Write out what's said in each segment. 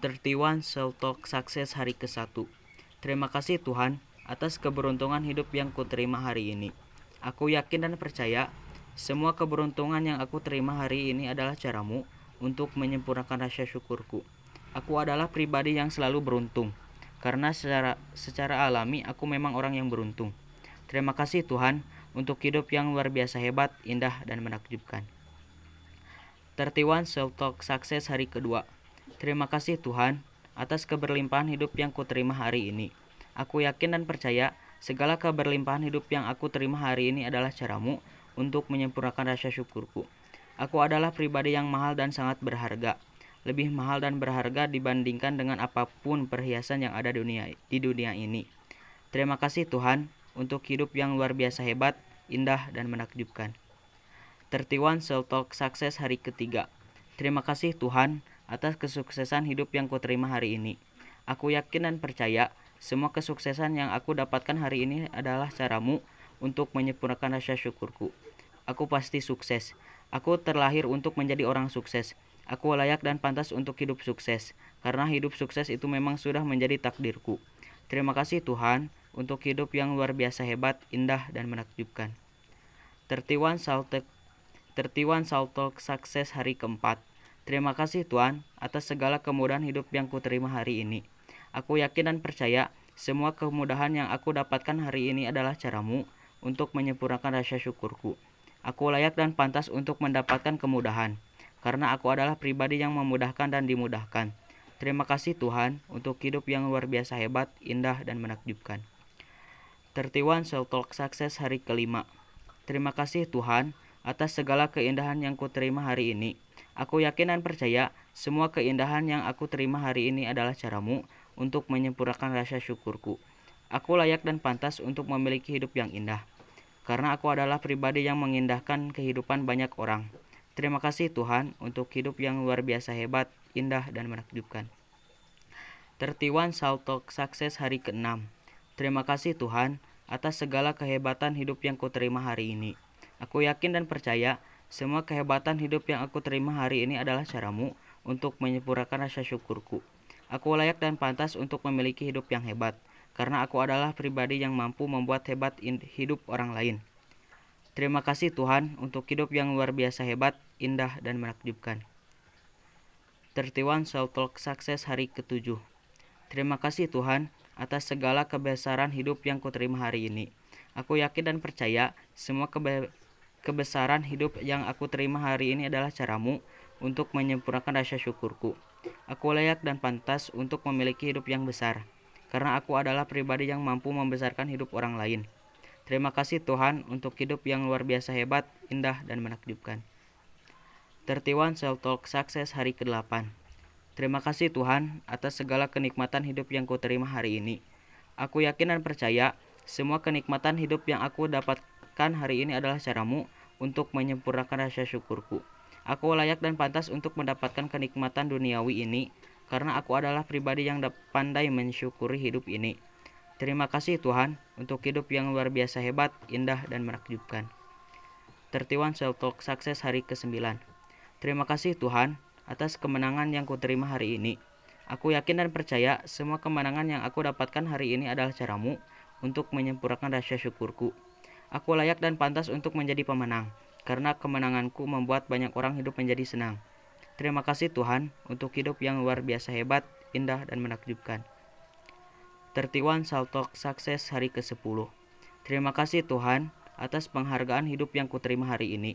31 Self Talk Sukses hari ke-1 Terima kasih Tuhan atas keberuntungan hidup yang kuterima hari ini. Aku yakin dan percaya semua keberuntungan yang aku terima hari ini adalah caramu untuk menyempurnakan rasa syukurku. Aku adalah pribadi yang selalu beruntung karena secara secara alami aku memang orang yang beruntung. Terima kasih Tuhan untuk hidup yang luar biasa hebat, indah, dan menakjubkan. 31 Self Talk Sukses hari kedua Terima kasih Tuhan atas keberlimpahan hidup yang kuterima hari ini. Aku yakin dan percaya segala keberlimpahan hidup yang aku terima hari ini adalah caramu untuk menyempurnakan rasa syukurku. Aku adalah pribadi yang mahal dan sangat berharga. Lebih mahal dan berharga dibandingkan dengan apa pun perhiasan yang ada dunia, di dunia ini. Terima kasih Tuhan untuk hidup yang luar biasa hebat, indah, dan menakjubkan. 31 Self Talk Sukses hari ketiga. Terima kasih Tuhan atas kesuksesan hidup yang kuterima hari ini. Aku yakin dan percaya semua kesuksesan yang aku dapatkan hari ini adalah caramu untuk menyempurnakan rasa syukurku. Aku pasti sukses. Aku terlahir untuk menjadi orang sukses. Aku layak dan pantas untuk hidup sukses, karena hidup sukses itu memang sudah menjadi takdirku. Terima kasih Tuhan untuk hidup yang luar biasa hebat, indah, dan menakjubkan. Tertiwan Saltek Tertiwan Saltok Sukses hari keempat. Terima kasih Tuhan atas segala kemudahan hidup yang kuterima hari ini. Aku yakin dan percaya semua kemudahan yang aku dapatkan hari ini adalah caramu untuk menyempurnakan rasa syukurku. Aku layak dan pantas untuk mendapatkan kemudahan, karena aku adalah pribadi yang memudahkan dan dimudahkan. Terima kasih Tuhan untuk hidup yang luar biasa hebat, indah, dan menakjubkan. Tertiwan Self Talk Sukses hari kelima. Terima kasih Tuhan atas segala keindahan yang kuterima hari ini. Aku yakin dan percaya semua keindahan yang aku terima hari ini adalah caramu untuk menyempurnakan rasa syukurku. Aku layak dan pantas untuk memiliki hidup yang indah, karena aku adalah pribadi yang mengindahkan kehidupan banyak orang. Terima kasih Tuhan untuk hidup yang luar biasa hebat, indah, dan menakjubkan. Tertiwan Saltok Sukses hari ke-6 Terima kasih Tuhan atas segala kehebatan hidup yang kuterima hari ini. Aku yakin dan percaya semua kehebatan hidup yang aku terima hari ini adalah caramu untuk menyempurnakan rasa syukurku. Aku layak dan pantas untuk memiliki hidup yang hebat, karena aku adalah pribadi yang mampu membuat hebat hidup orang lain. Terima kasih Tuhan untuk hidup yang luar biasa hebat, indah, dan menakjubkan. Tertiwan Self Talk Sukses hari ketujuh. Terima kasih Tuhan atas segala kebesaran hidup yang kuterima hari ini. Aku yakin dan percaya semua kebe kebesaran hidup yang aku terima hari ini adalah caramu untuk menyempurnakan rasa syukurku. Aku layak dan pantas untuk memiliki hidup yang besar, karena aku adalah pribadi yang mampu membesarkan hidup orang lain. Terima kasih Tuhan untuk hidup yang luar biasa hebat, indah, dan menakjubkan. Tertiwan Self Talk Sukses hari ke-8 Terima kasih Tuhan atas segala kenikmatan hidup yang kuterima hari ini. Aku yakin dan percaya semua kenikmatan hidup yang aku dapat lakukan hari ini adalah caramu untuk menyempurnakan rasa syukurku. Aku layak dan pantas untuk mendapatkan kenikmatan duniawi ini karena aku adalah pribadi yang pandai mensyukuri hidup ini. Terima kasih Tuhan untuk hidup yang luar biasa hebat, indah, dan menakjubkan. Tertiwan Self Talk Sukses hari ke-9 Terima kasih Tuhan atas kemenangan yang kuterima hari ini. Aku yakin dan percaya semua kemenangan yang aku dapatkan hari ini adalah caramu untuk menyempurnakan rasa syukurku. Aku layak dan pantas untuk menjadi pemenang, karena kemenanganku membuat banyak orang hidup menjadi senang. Terima kasih Tuhan untuk hidup yang luar biasa hebat, indah, dan menakjubkan. Tertiwan Saltok Sukses hari ke-10 Terima kasih Tuhan atas penghargaan hidup yang kuterima hari ini.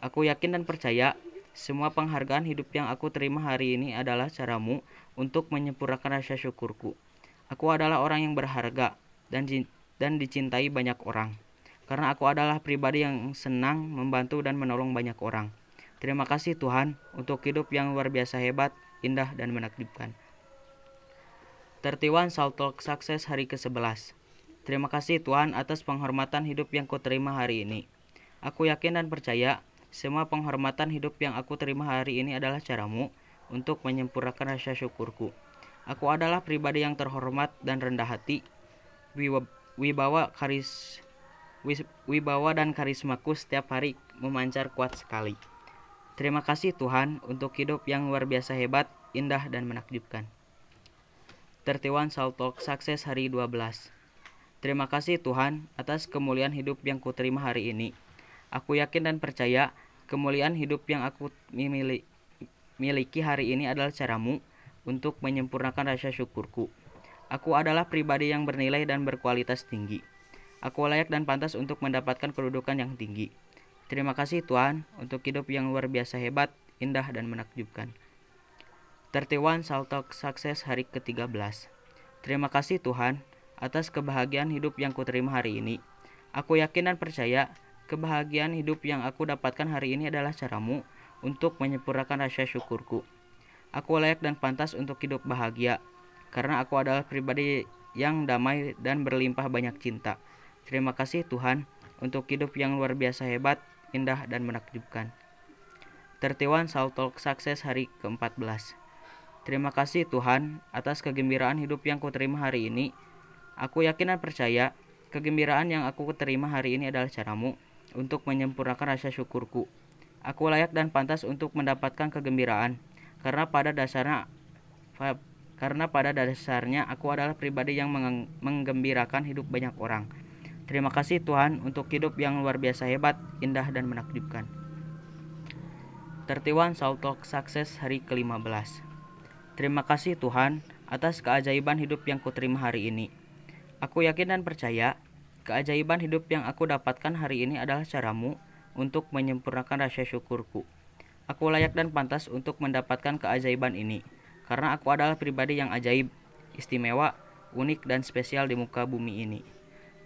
Aku yakin dan percaya semua penghargaan hidup yang aku terima hari ini adalah caramu untuk menyempurnakan rasa syukurku. Aku adalah orang yang berharga dan dan dicintai banyak orang karena aku adalah pribadi yang senang membantu dan menolong banyak orang. Terima kasih Tuhan untuk hidup yang luar biasa hebat, indah, dan menakjubkan. Tertiwan Saltok Sukses hari ke-11 Terima kasih Tuhan atas penghormatan hidup yang kuterima hari ini. Aku yakin dan percaya semua penghormatan hidup yang aku terima hari ini adalah caramu untuk menyempurnakan rasa syukurku. Aku adalah pribadi yang terhormat dan rendah hati, wibawa karis wibawa dan karismaku setiap hari memancar kuat sekali. Terima kasih Tuhan untuk hidup yang luar biasa hebat, indah, dan menakjubkan. 31 Saltok Sukses hari 12 Terima kasih Tuhan atas kemuliaan hidup yang kuterima hari ini. Aku yakin dan percaya kemuliaan hidup yang aku miliki hari ini adalah caramu untuk menyempurnakan rasa syukurku. Aku adalah pribadi yang bernilai dan berkualitas tinggi. Aku layak dan pantas untuk mendapatkan kedudukan yang tinggi. Terima kasih Tuhan untuk hidup yang luar biasa hebat, indah, dan menakjubkan. 31 Saltok Sukses hari ke-13 Terima kasih Tuhan atas kebahagiaan hidup yang kuterima hari ini. Aku yakin dan percaya kebahagiaan hidup yang aku dapatkan hari ini adalah caramu untuk menyempurnakan rasa syukurku. Aku layak dan pantas untuk hidup bahagia, karena aku adalah pribadi yang damai dan berlimpah banyak cinta. Terima kasih Tuhan untuk hidup yang luar biasa hebat, indah, dan menakjubkan. Tertiwan Saltok Sukses hari ke-14 Terima kasih Tuhan atas kegembiraan hidup yang kuterima hari ini. Aku yakin dan percaya kegembiraan yang aku terima hari ini adalah caramu untuk menyempurnakan rasa syukurku. Aku layak dan pantas untuk mendapatkan kegembiraan karena pada dasarnya karena pada dasarnya aku adalah pribadi yang menggembirakan hidup banyak orang. Terima kasih Tuhan untuk hidup yang luar biasa hebat, indah dan menakjubkan. Tertiwan Saltok Sukses hari ke-15 Terima kasih Tuhan atas keajaiban hidup yang kuterima hari ini. Aku yakin dan percaya keajaiban hidup yang aku dapatkan hari ini adalah caramu untuk menyempurnakan rasa syukurku. Aku layak dan pantas untuk mendapatkan keajaiban ini karena aku adalah pribadi yang ajaib, istimewa, unik dan spesial di muka bumi ini.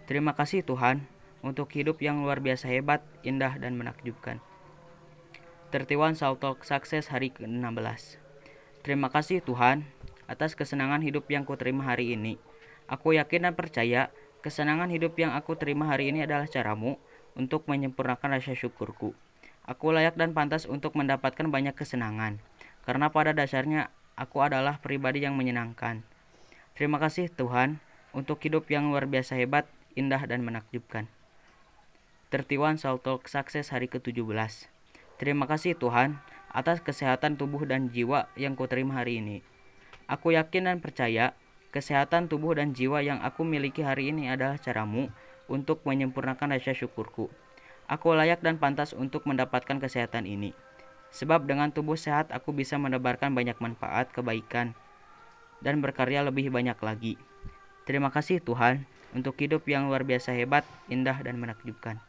Terima kasih Tuhan untuk hidup yang luar biasa hebat, indah dan menakjubkan. Tertiwan Saltok Sukses hari ke-16 Terima kasih Tuhan atas kesenangan hidup yang kuterima hari ini. Aku yakin dan percaya kesenangan hidup yang aku terima hari ini adalah caramu untuk menyempurnakan rasa syukurku. Aku layak dan pantas untuk mendapatkan banyak kesenangan, karena pada dasarnya aku adalah pribadi yang menyenangkan. Terima kasih Tuhan untuk hidup yang luar biasa hebat, indah, dan menakjubkan. Tertiwan Saltok Sukses hari ke-17 Terima kasih Tuhan atas kesehatan tubuh dan jiwa yang kuterima hari ini. Aku yakin dan percaya kesehatan tubuh dan jiwa yang aku miliki hari ini adalah caramu untuk menyempurnakan rasa syukurku. Aku layak dan pantas untuk mendapatkan kesehatan ini. Sebab dengan tubuh sehat aku bisa menebarkan banyak manfaat, kebaikan, dan berkarya lebih banyak lagi. Terima kasih Tuhan untuk hidup yang luar biasa hebat, indah, dan menakjubkan.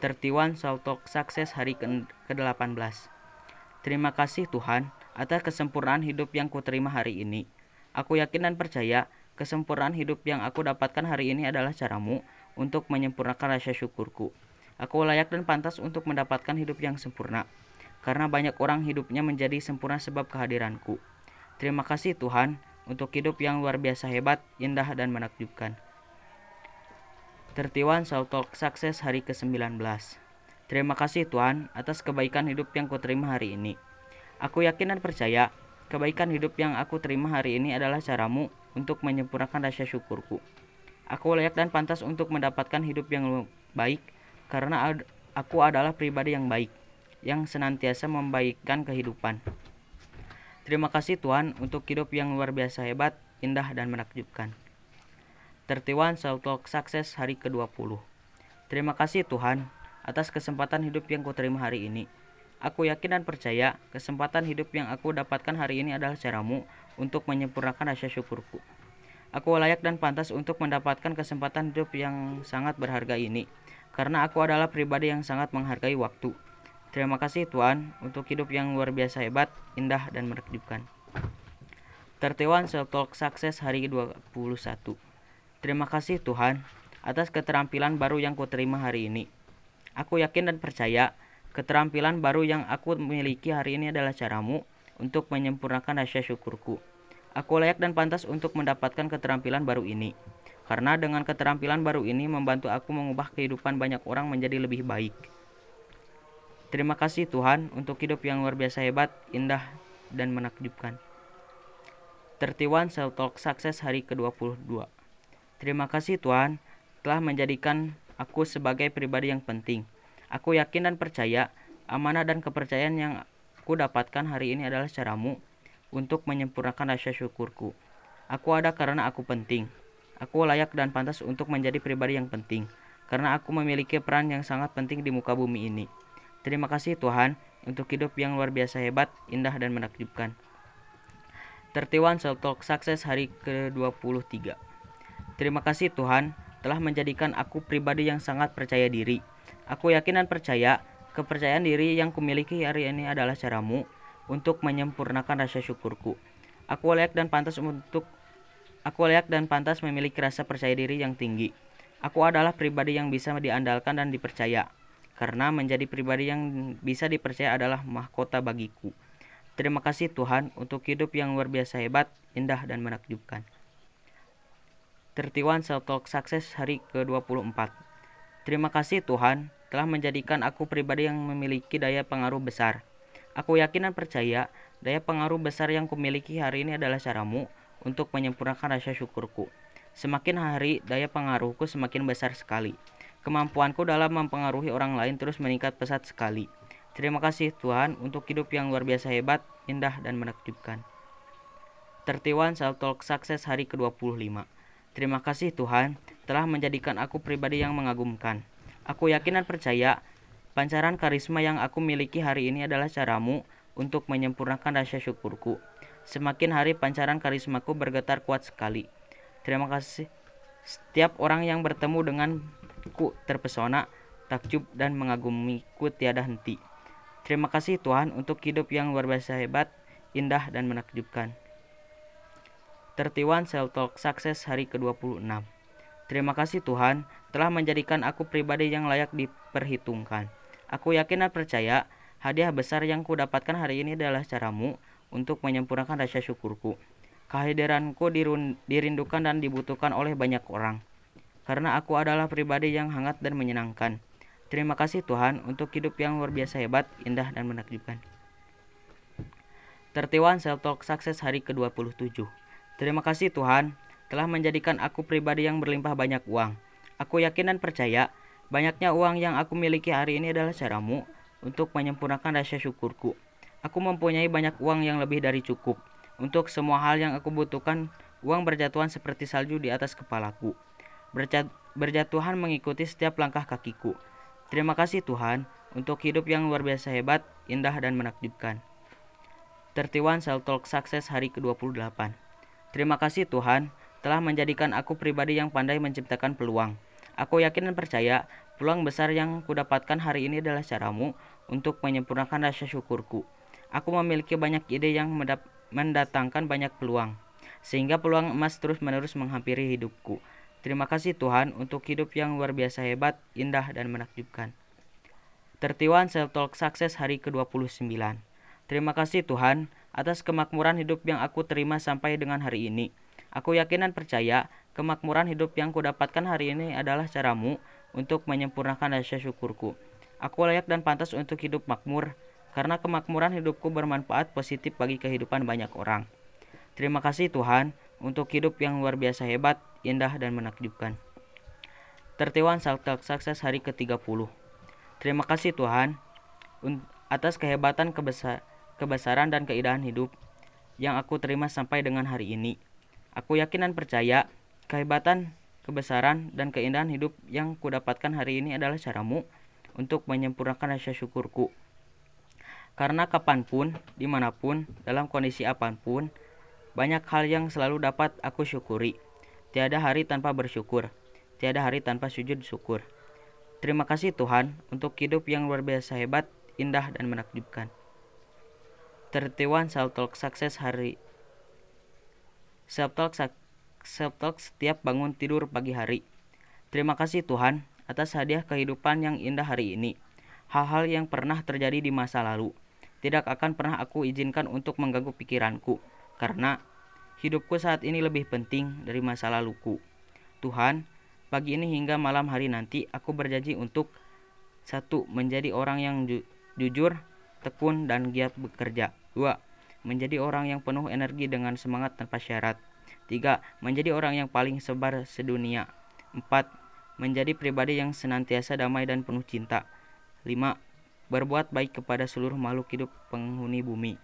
Tertiwan Saltok Sukses hari ke-18 Terima kasih Tuhan atas kesempurnaan hidup yang kuterima hari ini. Aku yakin dan percaya kesempurnaan hidup yang aku dapatkan hari ini adalah caramu untuk menyempurnakan rasa syukurku. Aku layak dan pantas untuk mendapatkan hidup yang sempurna, karena banyak orang hidupnya menjadi sempurna sebab kehadiranku. Terima kasih Tuhan untuk hidup yang luar biasa hebat, indah, dan menakjubkan. Tertiwan Saltok Sukses hari ke-19 Terima kasih Tuhan atas kebaikan hidup yang kuterima hari ini. Aku yakin dan percaya kebaikan hidup yang aku terima hari ini adalah caramu untuk menyempurnakan rasa syukurku. Aku layak dan pantas untuk mendapatkan hidup yang baik karena aku adalah pribadi yang baik, yang senantiasa membaikkan kehidupan. Terima kasih Tuhan untuk hidup yang luar biasa hebat, indah, dan menakjubkan. Tertiwan Saltok Sukses hari ke-20 Terima kasih Tuhan atas kesempatan hidup yang kuterima hari ini. Aku yakin dan percaya kesempatan hidup yang aku dapatkan hari ini adalah caramu untuk menyempurnakan rasa syukurku. Aku layak dan pantas untuk mendapatkan kesempatan hidup yang sangat berharga ini, karena aku adalah pribadi yang sangat menghargai waktu. Terima kasih Tuhan untuk hidup yang luar biasa hebat, indah, dan menakjubkan. Tertiwan Self Sukses hari 21 Terima kasih Tuhan atas keterampilan baru yang kuterima hari ini. Aku yakin dan percaya keterampilan baru yang aku miliki hari ini adalah caramu untuk menyempurnakan rasa syukurku. Aku layak dan pantas untuk mendapatkan keterampilan baru ini. Karena dengan keterampilan baru ini membantu aku mengubah kehidupan banyak orang menjadi lebih baik. Terima kasih Tuhan untuk hidup yang luar biasa hebat, indah, dan menakjubkan. Tertiwan Self Talk Sukses hari ke-22 Terima kasih Tuhan telah menjadikan aku sebagai pribadi yang penting. Aku yakin dan percaya amanah dan kepercayaan yang aku dapatkan hari ini adalah caramu untuk menyempurnakan rasa syukurku. Aku ada karena aku penting. Aku layak dan pantas untuk menjadi pribadi yang penting, karena aku memiliki peran yang sangat penting di muka bumi ini. Terima kasih Tuhan untuk hidup yang luar biasa hebat, indah, dan menakjubkan. Tertiwan Self Talk Sukses hari ke-23 Terima kasih Tuhan telah menjadikan aku pribadi yang sangat percaya diri. Aku yakin dan percaya kepercayaan diri yang kumiliki hari ini adalah caramu untuk menyempurnakan rasa syukurku. Aku layak dan pantas untuk aku layak dan pantas memiliki rasa percaya diri yang tinggi. Aku adalah pribadi yang bisa diandalkan dan dipercaya karena menjadi pribadi yang bisa dipercaya adalah mahkota bagiku. Terima kasih Tuhan untuk hidup yang luar biasa hebat, indah, dan menakjubkan. Tertiwan Self Talk Sukses hari ke-24 Terima kasih Tuhan telah menjadikan aku pribadi yang memiliki daya pengaruh besar. Aku yakin dan percaya daya pengaruh besar yang kumiliki hari ini adalah caramu untuk menyempurnakan rasa syukurku. Semakin hari, daya pengaruhku semakin besar sekali. Kemampuanku dalam mempengaruhi orang lain terus meningkat pesat sekali. Terima kasih Tuhan untuk hidup yang luar biasa hebat, indah, dan menakjubkan. Tertiwan Self Talk Sukses hari ke-25 Terima kasih Tuhan telah menjadikan aku pribadi yang mengagumkan. Aku yakin dan percaya pancaran karisma yang aku miliki hari ini adalah caramu untuk menyempurnakan rasa syukurku. Semakin hari pancaran karismaku bergetar kuat sekali. Terima kasih setiap orang yang bertemu dengan Ku terpesona, takjub, dan mengagumiku tiada henti. Terima kasih Tuhan untuk hidup yang luar biasa hebat, indah, dan menakjubkan. Tertiwan Self Talk Sukses hari ke-26 Terima kasih Tuhan telah menjadikan aku pribadi yang layak diperhitungkan. Aku yakin dan percaya hadiah besar yang ku dapatkan hari ini adalah caramu untuk menyempurnakan rasa syukurku. Kehadiranku dirindukan dan dibutuhkan oleh banyak orang karena aku adalah pribadi yang hangat dan menyenangkan. Terima kasih Tuhan untuk hidup yang luar biasa hebat, indah, dan menakjubkan. Tertiwan Self Talk Sukses hari ke-27 Terima kasih Tuhan telah menjadikan aku pribadi yang berlimpah banyak uang. Aku yakin dan percaya banyaknya uang yang aku miliki hari ini adalah caramu untuk menyempurnakan rasa syukurku. Aku mempunyai banyak uang yang lebih dari cukup. Untuk semua hal yang aku butuhkan, uang berjatuhan seperti salju di atas kepalaku berjatuhan mengikuti setiap langkah kakiku. Terima kasih Tuhan untuk hidup yang luar biasa hebat, indah, dan menakjubkan. Tertiwan Self Talk Sukses hari ke-28 Terima kasih Tuhan telah menjadikan aku pribadi yang pandai menciptakan peluang. Aku yakin dan percaya peluang besar yang kudapatkan hari ini adalah caramu untuk menyempurnakan rasa syukurku. Aku memiliki banyak ide yang mendatangkan banyak peluang, sehingga peluang emas terus-menerus menghampiri hidupku. Terima kasih Tuhan untuk hidup yang luar biasa hebat, indah, dan menakjubkan. Tertiwan Self Talk Sukses hari ke-29 Terima kasih Tuhan atas kemakmuran hidup yang aku terima sampai dengan hari ini. Aku yakin dan percaya kemakmuran hidup yang kudapatkan hari ini adalah caramu untuk menyempurnakan rasa syukurku. Aku layak dan pantas untuk hidup makmur, karena kemakmuran hidupku bermanfaat positif bagi kehidupan banyak orang. Terima kasih Tuhan untuk hidup yang luar biasa hebat, indah, dan menakjubkan. Tertiwan Saltak Sukses hari ke-30 Terima kasih Tuhan atas kehebatan kebesar, kebesaran dan keindahan hidup yang aku terima sampai dengan hari ini. Aku yakin dan percaya kehebatan, kebesaran, dan keindahan hidup yang kudapatkan hari ini adalah caramu untuk menyempurnakan rasa syukurku. Karena kapan pun, di mana pun, dalam kondisi apa pun, banyak hal yang selalu dapat aku syukuri. Tiada hari tanpa bersyukur. Tiada hari tanpa sujud syukur. Terima kasih Tuhan untuk hidup yang luar biasa hebat, indah, dan menakjubkan. Tertiwan Self Talk Sukses hari Self Talk Self Talk setiap bangun tidur pagi hari. Terima kasih Tuhan atas hadiah kehidupan yang indah hari ini. Hal-hal yang pernah terjadi di masa lalu tidak akan pernah aku izinkan untuk mengganggu pikiranku karena hidupku saat ini lebih penting dari masa laluku. Tuhan, pagi ini hingga malam hari nanti aku berjanji untuk satu menjadi orang yang ju jujur, tekun dan giat bekerja. Dua, menjadi orang yang penuh energi dengan semangat tanpa syarat. Tiga, menjadi orang yang paling sebar sedunia. Empat, menjadi pribadi yang senantiasa damai dan penuh cinta. Lima, berbuat baik kepada seluruh makhluk hidup penghuni bumi.